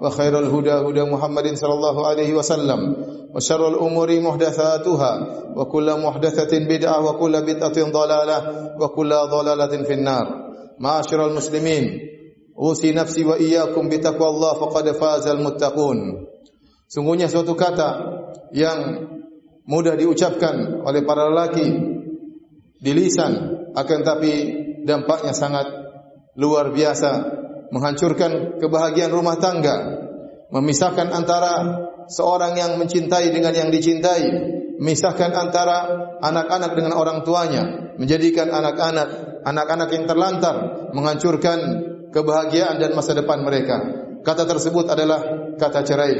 وخير الهدى هدى محمد صلى الله عليه وسلم وشر الأمور محدثاتها وكل محدثة بدعة وكل بدعة ضلالة وكل ضلالة في النار معاشر المسلمين أوصي نفسي وإياكم بتقوى الله فقد فاز المتقون Sungguhnya suatu kata yang mudah diucapkan oleh para lelaki di lisan akan tapi dampaknya sangat luar biasa menghancurkan kebahagiaan rumah tangga, memisahkan antara seorang yang mencintai dengan yang dicintai, memisahkan antara anak-anak dengan orang tuanya, menjadikan anak-anak anak-anak yang terlantar, menghancurkan kebahagiaan dan masa depan mereka. Kata tersebut adalah kata cerai.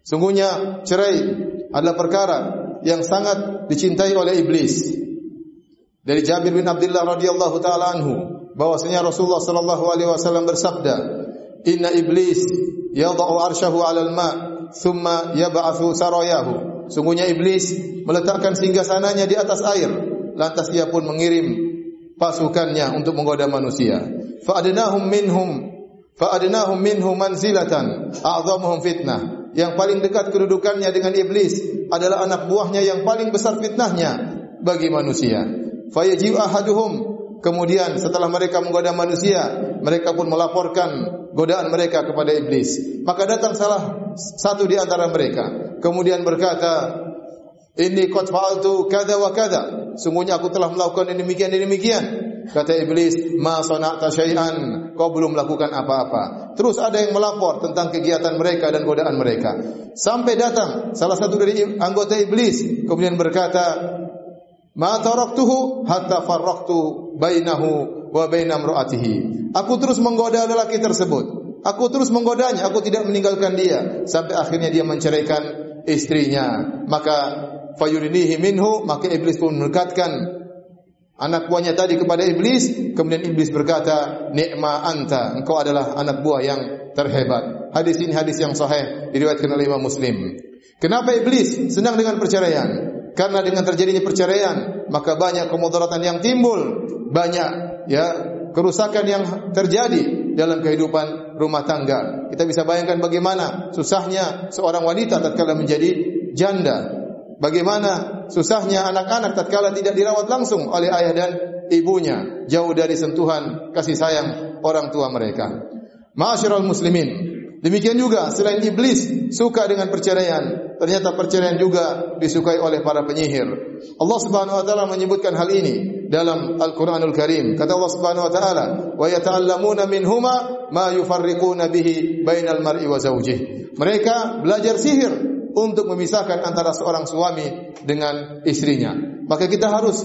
Sungguhnya cerai adalah perkara yang sangat dicintai oleh iblis. Dari Jabir bin Abdullah radhiyallahu taala anhu, bahwasanya Rasulullah sallallahu alaihi wasallam bersabda, "Inna iblis yad'u arsyahu 'alal ma' thumma yab'athu sarayahu." Sungguhnya iblis meletakkan singgasananya di atas air, lantas ia pun mengirim pasukannya untuk menggoda manusia. Fa'adnahum minhum fa'adnahum minhum manzilatan a'dhamuhum fitnah. Yang paling dekat kedudukannya dengan iblis adalah anak buahnya yang paling besar fitnahnya bagi manusia. Fayaji'u ahaduhum Kemudian setelah mereka menggoda manusia, mereka pun melaporkan godaan mereka kepada iblis. Maka datang salah satu di antara mereka. Kemudian berkata, Ini qad fa'altu kada wa kada. Sungguhnya aku telah melakukan ini demikian dan demikian. Kata iblis, ma sana'ta syai'an. Kau belum melakukan apa-apa. Terus ada yang melapor tentang kegiatan mereka dan godaan mereka. Sampai datang salah satu dari anggota iblis. Kemudian berkata, Ma taraktuhu hatta farraqtu bainahu wa baina imraatihi. Aku terus menggoda lelaki tersebut. Aku terus menggodanya, aku tidak meninggalkan dia sampai akhirnya dia menceraikan istrinya. Maka fayurinihi minhu, maka iblis pun mendekatkan anak buahnya tadi kepada iblis, kemudian iblis berkata, "Ni'ma anta, engkau adalah anak buah yang terhebat." Hadis ini hadis yang sahih diriwayatkan oleh Imam Muslim. Kenapa iblis senang dengan perceraian? Karena dengan terjadinya perceraian, maka banyak kemudaratan yang timbul, banyak ya kerusakan yang terjadi dalam kehidupan rumah tangga. Kita bisa bayangkan bagaimana susahnya seorang wanita tatkala menjadi janda. Bagaimana susahnya anak-anak tatkala tidak dirawat langsung oleh ayah dan ibunya, jauh dari sentuhan kasih sayang orang tua mereka. Ma'asyiral muslimin, Demikian juga selain iblis suka dengan perceraian, ternyata perceraian juga disukai oleh para penyihir. Allah Subhanahu wa taala menyebutkan hal ini dalam Al-Qur'anul Karim. Kata Allah Subhanahu wa taala, "Wa yata'allamuna minhuma ma yufarriquna bihi bainal mar'i wa zawjihi." Mereka belajar sihir untuk memisahkan antara seorang suami dengan istrinya. Maka kita harus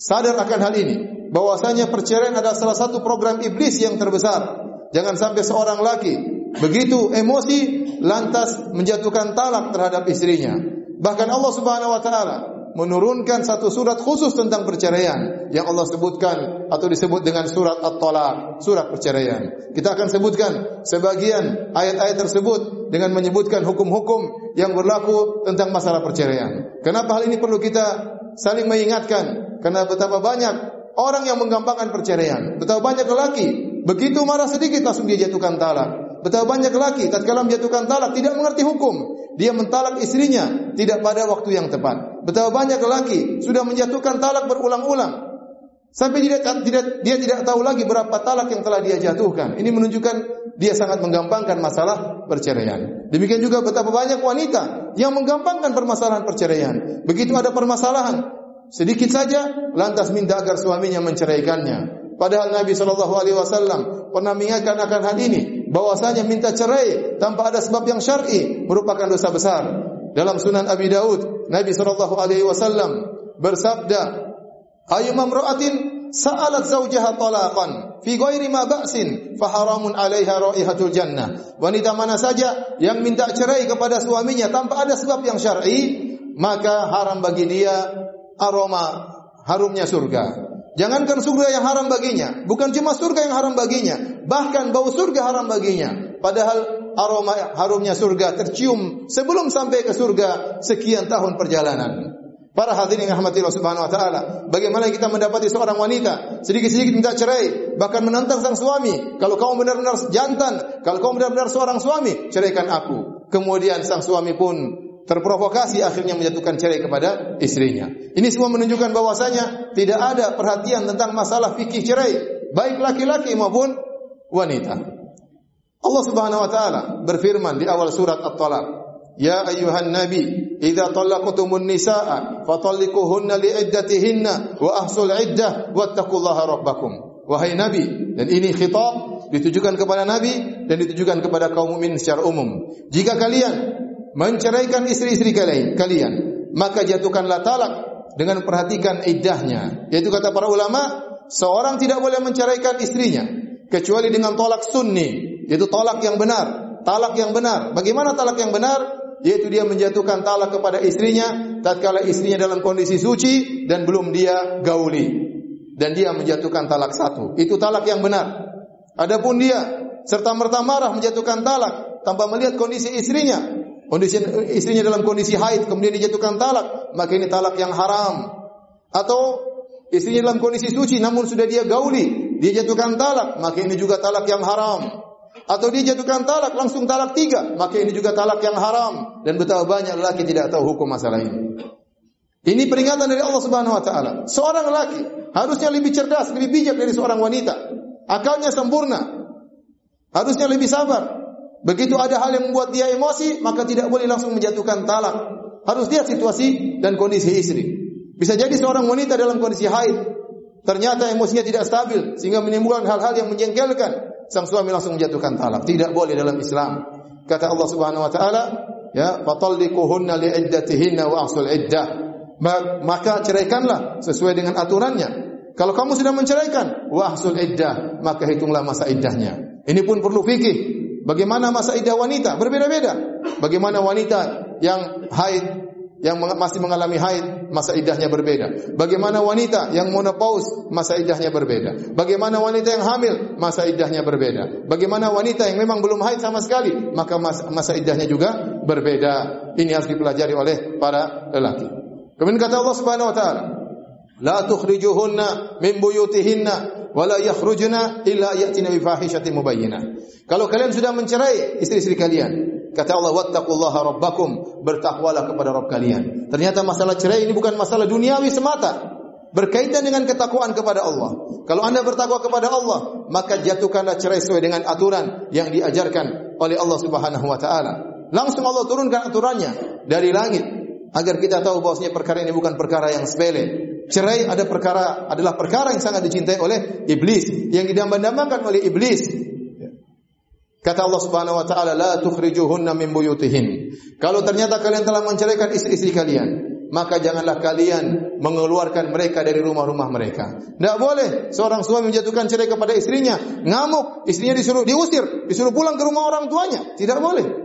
sadar akan hal ini bahwasanya perceraian adalah salah satu program iblis yang terbesar. Jangan sampai seorang laki begitu emosi lantas menjatuhkan talak terhadap istrinya. Bahkan Allah Subhanahu wa taala menurunkan satu surat khusus tentang perceraian yang Allah sebutkan atau disebut dengan surat At-Talaq, surat perceraian. Kita akan sebutkan sebagian ayat-ayat tersebut dengan menyebutkan hukum-hukum yang berlaku tentang masalah perceraian. Kenapa hal ini perlu kita saling mengingatkan? Karena betapa banyak orang yang menggampangkan perceraian. Betapa banyak lelaki begitu marah sedikit langsung dia jatuhkan talak. Betapa banyak lelaki tatkala menjatuhkan talak tidak mengerti hukum. Dia mentalak istrinya tidak pada waktu yang tepat. Betapa banyak lelaki sudah menjatuhkan talak berulang-ulang. Sampai dia tidak dia tidak tahu lagi berapa talak yang telah dia jatuhkan. Ini menunjukkan dia sangat menggampangkan masalah perceraian. Demikian juga betapa banyak wanita yang menggampangkan permasalahan perceraian. Begitu ada permasalahan sedikit saja lantas minta agar suaminya menceraikannya. Padahal Nabi sallallahu alaihi wasallam pernah mengingatkan akan hal ini bahwasanya minta cerai tanpa ada sebab yang syar'i merupakan dosa besar. Dalam Sunan Abi Daud, Nabi sallallahu alaihi wasallam bersabda, "Ayyuma imra'atin sa'alat zawjaha talaqan fi ghairi ma ba'sin fa haramun 'alaiha raihatul jannah." Wanita mana saja yang minta cerai kepada suaminya tanpa ada sebab yang syar'i, maka haram bagi dia aroma harumnya surga. Jangankan surga yang haram baginya, bukan cuma surga yang haram baginya, bahkan bau surga haram baginya. Padahal aroma harumnya surga tercium sebelum sampai ke surga sekian tahun perjalanan. Para hadirin yang rahmati Subhanahu wa taala, bagaimana kita mendapati seorang wanita sedikit-sedikit minta cerai, bahkan menantang sang suami, kalau kau benar-benar jantan, kalau kau benar-benar seorang suami, ceraikan aku. Kemudian sang suami pun terprovokasi akhirnya menjatuhkan cerai kepada istrinya. Ini semua menunjukkan bahwasanya tidak ada perhatian tentang masalah fikih cerai, baik laki-laki maupun wanita. Allah Subhanahu wa taala berfirman di awal surat At-Talaq, Ya ayuhan nabi, idza talaqtumun nisaa fatalliquhunna liiddatihinna wa ahsul iddah wattaqullaha rabbakum. Wahai nabi, dan ini khitab ditujukan kepada nabi dan ditujukan kepada kaum mukmin secara umum. Jika kalian menceraikan istri-istri kalian, kalian, maka jatuhkanlah talak dengan perhatikan iddahnya. Yaitu kata para ulama, seorang tidak boleh menceraikan istrinya kecuali dengan tolak sunni, yaitu tolak yang benar. Talak yang benar. Bagaimana talak yang benar? yaitu dia menjatuhkan talak kepada istrinya tatkala istrinya dalam kondisi suci dan belum dia gauli dan dia menjatuhkan talak satu itu talak yang benar adapun dia serta merta marah menjatuhkan talak tanpa melihat kondisi istrinya kondisi istrinya dalam kondisi haid kemudian dijatuhkan talak maka ini talak yang haram atau istrinya dalam kondisi suci namun sudah dia gauli dia jatuhkan talak maka ini juga talak yang haram atau dia jatuhkan talak langsung talak tiga, maka ini juga talak yang haram dan betapa banyak lelaki tidak tahu hukum masalah ini. Ini peringatan dari Allah Subhanahu wa taala. Seorang lelaki harusnya lebih cerdas, lebih bijak dari seorang wanita. Akalnya sempurna. Harusnya lebih sabar. Begitu ada hal yang membuat dia emosi, maka tidak boleh langsung menjatuhkan talak. Harus lihat situasi dan kondisi istri. Bisa jadi seorang wanita dalam kondisi haid, ternyata emosinya tidak stabil sehingga menimbulkan hal-hal yang menjengkelkan sang suami langsung menjatuhkan talak. Tidak boleh dalam Islam. Kata Allah Subhanahu wa taala, ya, fatalliquhunna li'iddatihinna wa ahsul iddah. Maka ceraikanlah sesuai dengan aturannya. Kalau kamu sudah menceraikan, wa ahsul iddah, maka hitunglah masa iddahnya. Ini pun perlu fikih. Bagaimana masa iddah wanita? Berbeda-beda. Bagaimana wanita yang haid yang masih mengalami haid masa iddahnya berbeda. Bagaimana wanita yang menopause masa iddahnya berbeda. Bagaimana wanita yang hamil masa iddahnya berbeda. Bagaimana wanita yang memang belum haid sama sekali maka masa, iddahnya juga berbeda. Ini harus dipelajari oleh para lelaki. Kemudian kata Allah Subhanahu wa taala, "La tukhrijuhunna min buyutihinna wa la yakhrujna illa ya'tina bi fahishatin mubayyinah." Kalau kalian sudah mencerai istri-istri kalian, Kata Allah, wattaqullaha rabbakum, bertakwalah kepada Rabb kalian. Ternyata masalah cerai ini bukan masalah duniawi semata. Berkaitan dengan ketakwaan kepada Allah. Kalau anda bertakwa kepada Allah, maka jatuhkanlah cerai sesuai dengan aturan yang diajarkan oleh Allah Subhanahu wa taala. Langsung Allah turunkan aturannya dari langit agar kita tahu bahwasanya perkara ini bukan perkara yang sepele. Cerai ada perkara adalah perkara yang sangat dicintai oleh iblis, yang didambakan oleh iblis Kata Allah Subhanahu wa taala, "La tukhrijuhunna min buyutihin." Kalau ternyata kalian telah menceraikan istri-istri kalian, maka janganlah kalian mengeluarkan mereka dari rumah-rumah mereka. Tidak boleh seorang suami menjatuhkan cerai kepada istrinya, ngamuk, istrinya disuruh diusir, disuruh pulang ke rumah orang tuanya. Tidak boleh.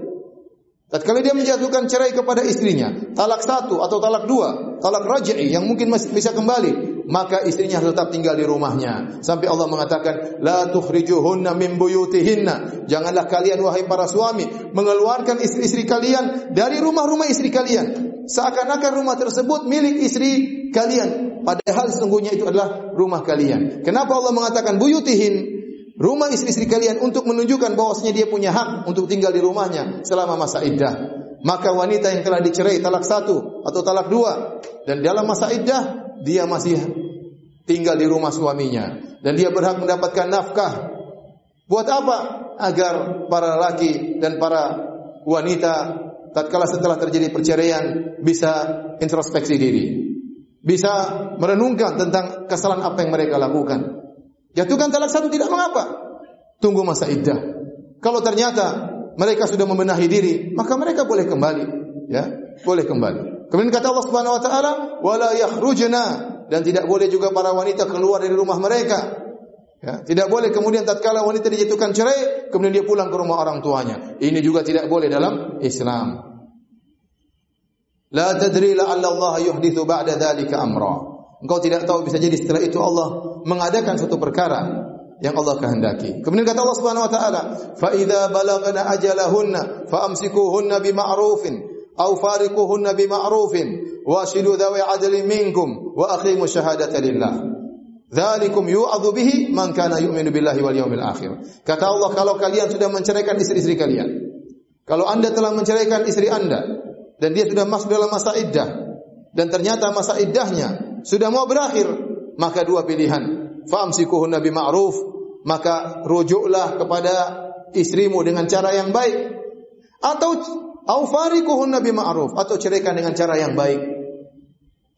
Tatkala dia menjatuhkan cerai kepada istrinya, talak satu atau talak dua, talak raj'i yang mungkin masih bisa kembali, maka istrinya tetap tinggal di rumahnya. Sampai Allah mengatakan, La tukhrijuhunna min buyutihinna. Janganlah kalian, wahai para suami, mengeluarkan istri-istri kalian dari rumah-rumah istri kalian. Seakan-akan rumah tersebut milik istri kalian. Padahal sesungguhnya itu adalah rumah kalian. Kenapa Allah mengatakan buyutihin? Rumah istri-istri kalian untuk menunjukkan bahwasanya dia punya hak untuk tinggal di rumahnya selama masa iddah. Maka wanita yang telah dicerai talak satu atau talak dua dan dalam masa iddah dia masih tinggal di rumah suaminya dan dia berhak mendapatkan nafkah. Buat apa? Agar para laki dan para wanita tatkala setelah terjadi perceraian bisa introspeksi diri. Bisa merenungkan tentang kesalahan apa yang mereka lakukan. Jatuhkan talak satu tidak mengapa. Tunggu masa iddah. Kalau ternyata mereka sudah membenahi diri, maka mereka boleh kembali, ya, boleh kembali. Kemudian kata Allah Subhanahu wa taala, "Wala yakhrujna" dan tidak boleh juga para wanita keluar dari rumah mereka. Ya, tidak boleh kemudian tatkala wanita dijatuhkan cerai, kemudian dia pulang ke rumah orang tuanya. Ini juga tidak boleh dalam Islam. La tadri la'alla Allah yuhdithu ba'da dhalika amra. Engkau tidak tahu bisa jadi setelah itu Allah mengadakan satu perkara yang Allah kehendaki. Kemudian kata Allah Subhanahu wa taala, "Fa idza balagna ajalahunna fa amsikuhunna bima'rufin bima'rufin wa ashidu dhawi 'adlin minkum wa aqimu syahadata lillah." Dzalikum yu'adhu bihi man kana yu'minu billahi wal yawmil akhir. Kata Allah kalau kalian sudah menceraikan istri-istri kalian. Kalau Anda telah menceraikan istri Anda dan dia sudah masuk dalam masa iddah dan ternyata masa iddahnya sudah mau berakhir, maka dua pilihan. Famsikuhun nabi ma'ruf, maka rujuklah kepada istrimu dengan cara yang baik atau au fariquhun nabi ma'ruf atau ceraikan dengan cara yang baik.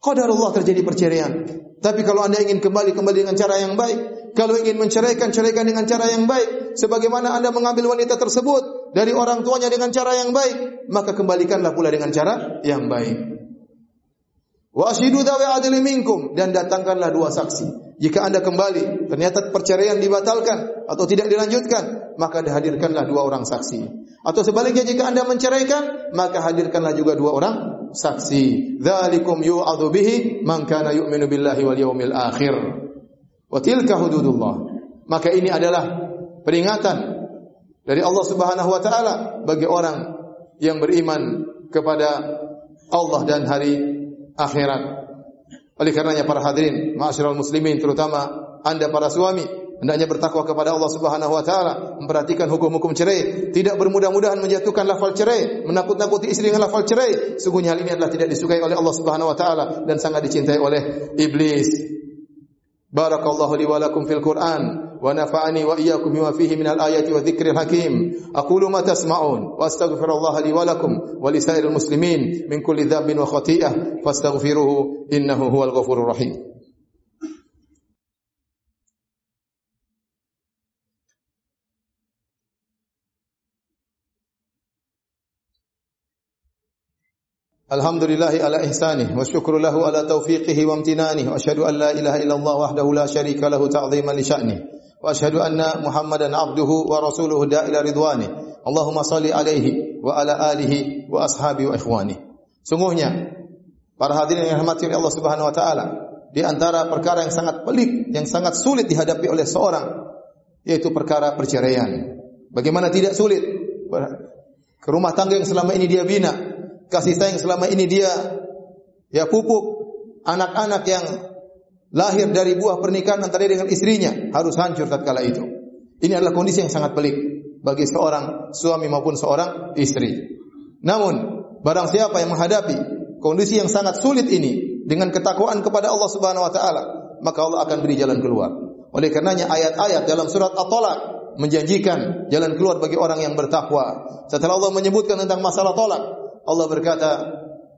Qadarullah terjadi perceraian. Tapi kalau anda ingin kembali, kembali dengan cara yang baik. Kalau ingin menceraikan, ceraikan dengan cara yang baik. Sebagaimana anda mengambil wanita tersebut dari orang tuanya dengan cara yang baik. Maka kembalikanlah pula dengan cara yang baik. Wa ashidu dawi adli minkum. Dan datangkanlah dua saksi. Jika anda kembali, ternyata perceraian dibatalkan atau tidak dilanjutkan. Maka dihadirkanlah dua orang saksi. Atau sebaliknya jika anda menceraikan, maka hadirkanlah juga dua orang saksi. Dzalikum yu'adhu bihi man kana yu'minu billahi wal yawmil akhir. Wa tilka hududullah. Maka ini adalah peringatan dari Allah Subhanahu wa taala bagi orang yang beriman kepada Allah dan hari akhirat. Oleh karenanya para hadirin, ma'asyiral muslimin terutama anda para suami hendaknya bertakwa kepada Allah Subhanahu wa taala, memperhatikan hukum-hukum cerai, tidak bermudah-mudahan menjatuhkan lafal cerai, menakut-nakuti istri dengan lafal cerai. Sungguhnya hal ini adalah tidak disukai oleh Allah Subhanahu wa taala dan sangat dicintai oleh iblis. Barakallahu li wa lakum fil Qur'an ونفعني وإياكم بما فيه من الآيات والذكر الحكيم. أقول ما تسمعون وأستغفر الله لي ولكم ولسائر المسلمين من كل ذنب وخطيئة فاستغفروه إنه هو الغفور الرحيم. الحمد لله على إحسانه والشكر له على توفيقه وامتنانه وأشهد أن لا إله إلا الله وحده لا شريك له تعظيما لشأنه وأشهد أن محمدا عبده ورسوله دا إلى رضوانه اللهم صل عليه وعلى آله وأصحابه وإخوانه Sungguhnya para hadirin yang dirahmati oleh Allah Subhanahu wa taala di antara perkara yang sangat pelik yang sangat sulit dihadapi oleh seorang yaitu perkara perceraian. Bagaimana tidak sulit ke rumah tangga yang selama ini dia bina kasih sayang selama ini dia ya pupuk anak-anak yang lahir dari buah pernikahan antara dia dengan istrinya harus hancur tatkala itu. Ini adalah kondisi yang sangat pelik bagi seorang suami maupun seorang istri. Namun barang siapa yang menghadapi kondisi yang sangat sulit ini dengan ketakwaan kepada Allah Subhanahu wa taala, maka Allah akan beri jalan keluar. Oleh karenanya ayat-ayat dalam surat At-Talaq menjanjikan jalan keluar bagi orang yang bertakwa. Setelah Allah menyebutkan tentang masalah tolak, Allah berkata,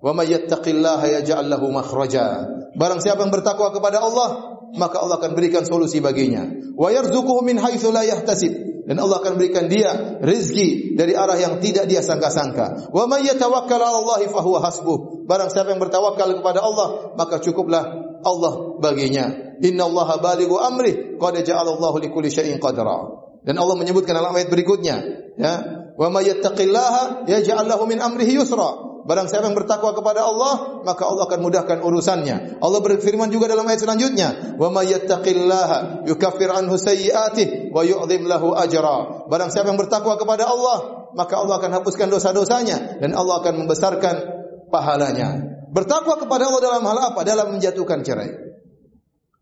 "Wa may yattaqillaha yaj'al lahu makhraja." Barang siapa yang bertakwa kepada Allah, maka Allah akan berikan solusi baginya. Wa yarzuquhu min haitsu la yahtasib. Dan Allah akan berikan dia rezeki dari arah yang tidak dia sangka-sangka. Wa may yatawakkal 'ala Allah fa huwa hasbuh. Barang siapa yang bertawakal kepada Allah, maka cukuplah Allah baginya. Inna Allah balighu amri, qad ja'ala Allah li kulli syai'in qadra. Dan Allah menyebutkan dalam ayat berikutnya, ya, Wa may yattaqillaha yaj'al lahu min amrihi yusra. Barang siapa yang bertakwa kepada Allah, maka Allah akan mudahkan urusannya. Allah berfirman juga dalam ayat selanjutnya, "Wa may yattaqillaha yukaffir anhu sayyi'atihi wa yu'dhim lahu ajra." Barang siapa yang bertakwa kepada Allah, maka Allah akan hapuskan dosa-dosanya dan Allah akan membesarkan pahalanya. Bertakwa kepada Allah dalam hal apa? Dalam menjatuhkan cerai.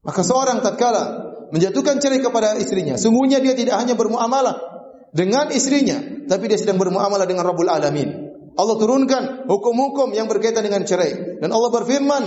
Maka seorang tatkala menjatuhkan cerai kepada istrinya, sungguhnya dia tidak hanya bermuamalah dengan istrinya, tapi dia sedang bermuamalah dengan Rabbul Alamin. Allah turunkan hukum-hukum yang berkaitan dengan cerai dan Allah berfirman,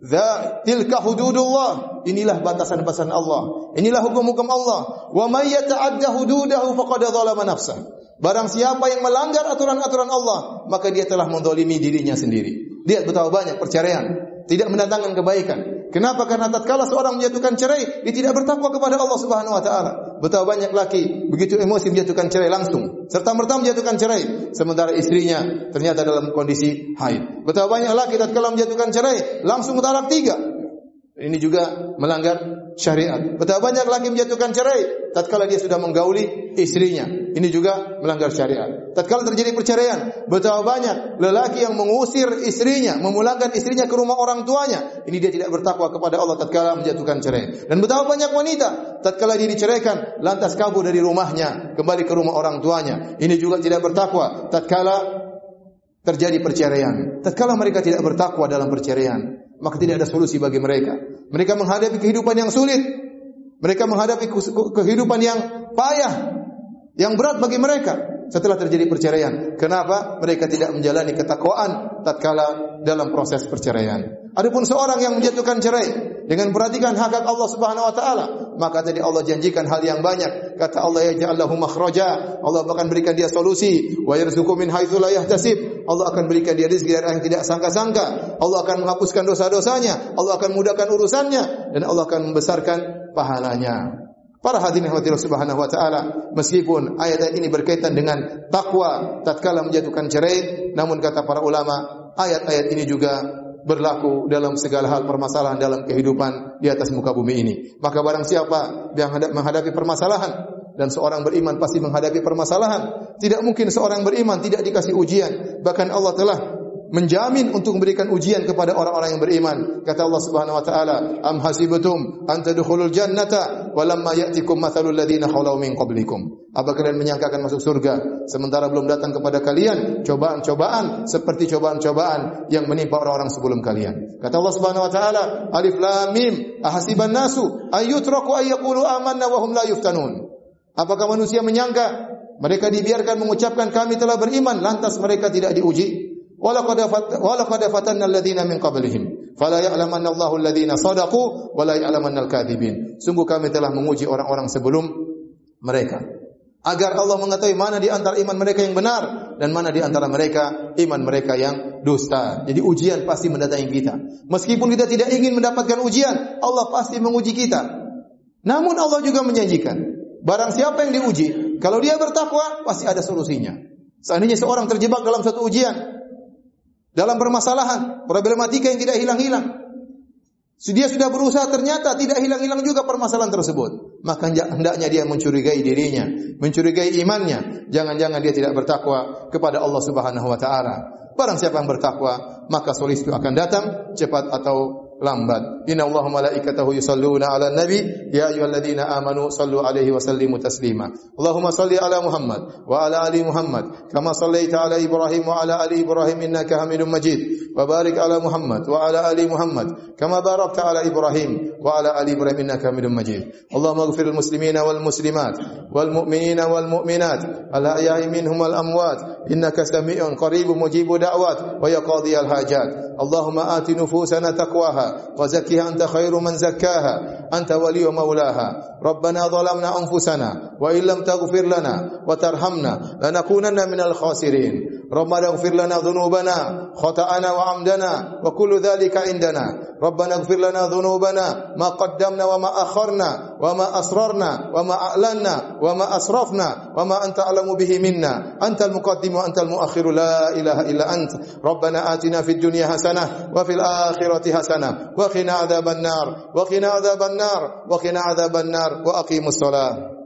"Dza tilka hududullah." Inilah batasan-batasan Allah. Inilah hukum-hukum Allah. Wa may yata'adda hududahu faqad dzalama nafsah. Barang siapa yang melanggar aturan-aturan Allah, maka dia telah mendolimi dirinya sendiri. Lihat betapa banyak perceraian. Tidak mendatangkan kebaikan. Kenapa? Karena tatkala seorang menjatuhkan cerai, dia tidak bertakwa kepada Allah Subhanahu wa taala. Betapa banyak laki begitu emosi menjatuhkan cerai langsung, serta merta menjatuhkan cerai sementara istrinya ternyata dalam kondisi haid. Betapa banyak laki tatkala menjatuhkan cerai langsung talak tiga. Ini juga melanggar syariat. Betapa banyak laki menjatuhkan cerai tatkala dia sudah menggauli istrinya. Ini juga melanggar syariat. Tatkala terjadi perceraian, betapa banyak lelaki yang mengusir istrinya, memulangkan istrinya ke rumah orang tuanya. Ini dia tidak bertakwa kepada Allah tatkala menjatuhkan cerai. Dan betapa banyak wanita tatkala dia diceraikan lantas kabur dari rumahnya, kembali ke rumah orang tuanya. Ini juga tidak bertakwa tatkala terjadi perceraian. Tatkala mereka tidak bertakwa dalam perceraian, maka tidak ada solusi bagi mereka. Mereka menghadapi kehidupan yang sulit. Mereka menghadapi kehidupan yang payah, yang berat bagi mereka setelah terjadi perceraian. Kenapa? Mereka tidak menjalani ketakwaan tatkala dalam proses perceraian. Adapun seorang yang menjatuhkan cerai dengan perhatikan hak hak Allah Subhanahu wa taala, maka tadi Allah janjikan hal yang banyak. Kata Allah ya ja'allahu makhraja. Allah akan berikan dia solusi. Wa yarzuqu min haitsu la yahtasib. Allah akan berikan dia rezeki dari yang tidak sangka-sangka. Allah akan menghapuskan dosa-dosanya. Allah akan mudahkan urusannya dan Allah akan membesarkan pahalanya. Para hadirin hadirat subhanahu wa ta'ala Meskipun ayat-ayat ini berkaitan dengan takwa tatkala menjatuhkan cerai Namun kata para ulama Ayat-ayat ini juga berlaku dalam segala hal permasalahan dalam kehidupan di atas muka bumi ini. Maka barang siapa yang menghadapi permasalahan Dan seorang beriman pasti menghadapi permasalahan. Tidak mungkin seorang beriman tidak dikasih ujian. Bahkan Allah telah menjamin untuk memberikan ujian kepada orang-orang yang beriman. Kata Allah Subhanahu wa taala, "Am hasibatum an tadkhulul jannata wa lamma ya'tikum mathalul ladzina khalu min qablikum?" Apa kalian menyangka akan masuk surga sementara belum datang kepada kalian cobaan-cobaan seperti cobaan-cobaan yang menimpa orang-orang sebelum kalian. Kata Allah Subhanahu wa taala, "Alif lam mim, ahasiban nasu ayyutraku ayyaqulu amanna wa hum la yuftanun?" Apakah manusia menyangka mereka dibiarkan mengucapkan kami telah beriman lantas mereka tidak diuji? Walaqad fatanna alladhina min qablihim fala ya'lamanna Allahu alladhina sadaqu wa la ya'lamanna al-kadhibin. Sungguh kami telah menguji orang-orang sebelum mereka agar Allah mengetahui mana di antara iman mereka yang benar dan mana di antara mereka iman mereka yang dusta. Jadi ujian pasti mendatangi kita. Meskipun kita tidak ingin mendapatkan ujian, Allah pasti menguji kita. Namun Allah juga menjanjikan, barang siapa yang diuji, kalau dia bertakwa pasti ada solusinya. Seandainya seorang terjebak dalam satu ujian, dalam permasalahan, problematika yang tidak hilang-hilang. Dia sudah berusaha ternyata tidak hilang-hilang juga permasalahan tersebut. Maka hendaknya dia mencurigai dirinya, mencurigai imannya. Jangan-jangan dia tidak bertakwa kepada Allah Subhanahu wa taala. Barang siapa yang bertakwa, maka solusi itu akan datang cepat atau lambat. Inna Allah malaikatahu yusalluna ala nabi ya ayyuhalladzina amanu sallu alaihi wa sallimu taslima. Allahumma salli ala Muhammad wa ala ali Muhammad kama sallaita ala Ibrahim wa ala ali Ibrahim innaka Hamidum Majid. Wa barik ala Muhammad wa ala ali Muhammad kama barakta ala Ibrahim wa ala ali Ibrahim innaka Hamidum Majid. Allahumma ighfir lil muslimina wal muslimat wal mu'minina wal mu'minat al ahya'i minhum wal amwat innaka sami'un qaribun mujibud da'wat wa yaqdi al hajat. Allahumma ati nufusana taqwaha وزكها أنت خير من زكاها. أنت ولي مولاها ربنا ظلمنا أنفسنا وإن لم تغفر لنا وترحمنا لنكونن من الخاسرين. ربنا اغفر لنا ذنوبنا خطأنا وعمدنا وكل ذلك عندنا. ربنا اغفر لنا ذنوبنا ما قدمنا وما أخرنا وما أسررنا وما أعلنا وما أسرفنا وما أنت أعلم به منا. أنت المقدم وأنت المؤخر لا إله إلا أنت. ربنا آتنا في الدنيا حسنة وفي الآخرة حسنة وقنا عذاب النار وقنا عذاب النار وقنا عذاب النار وأقيموا الصلاة.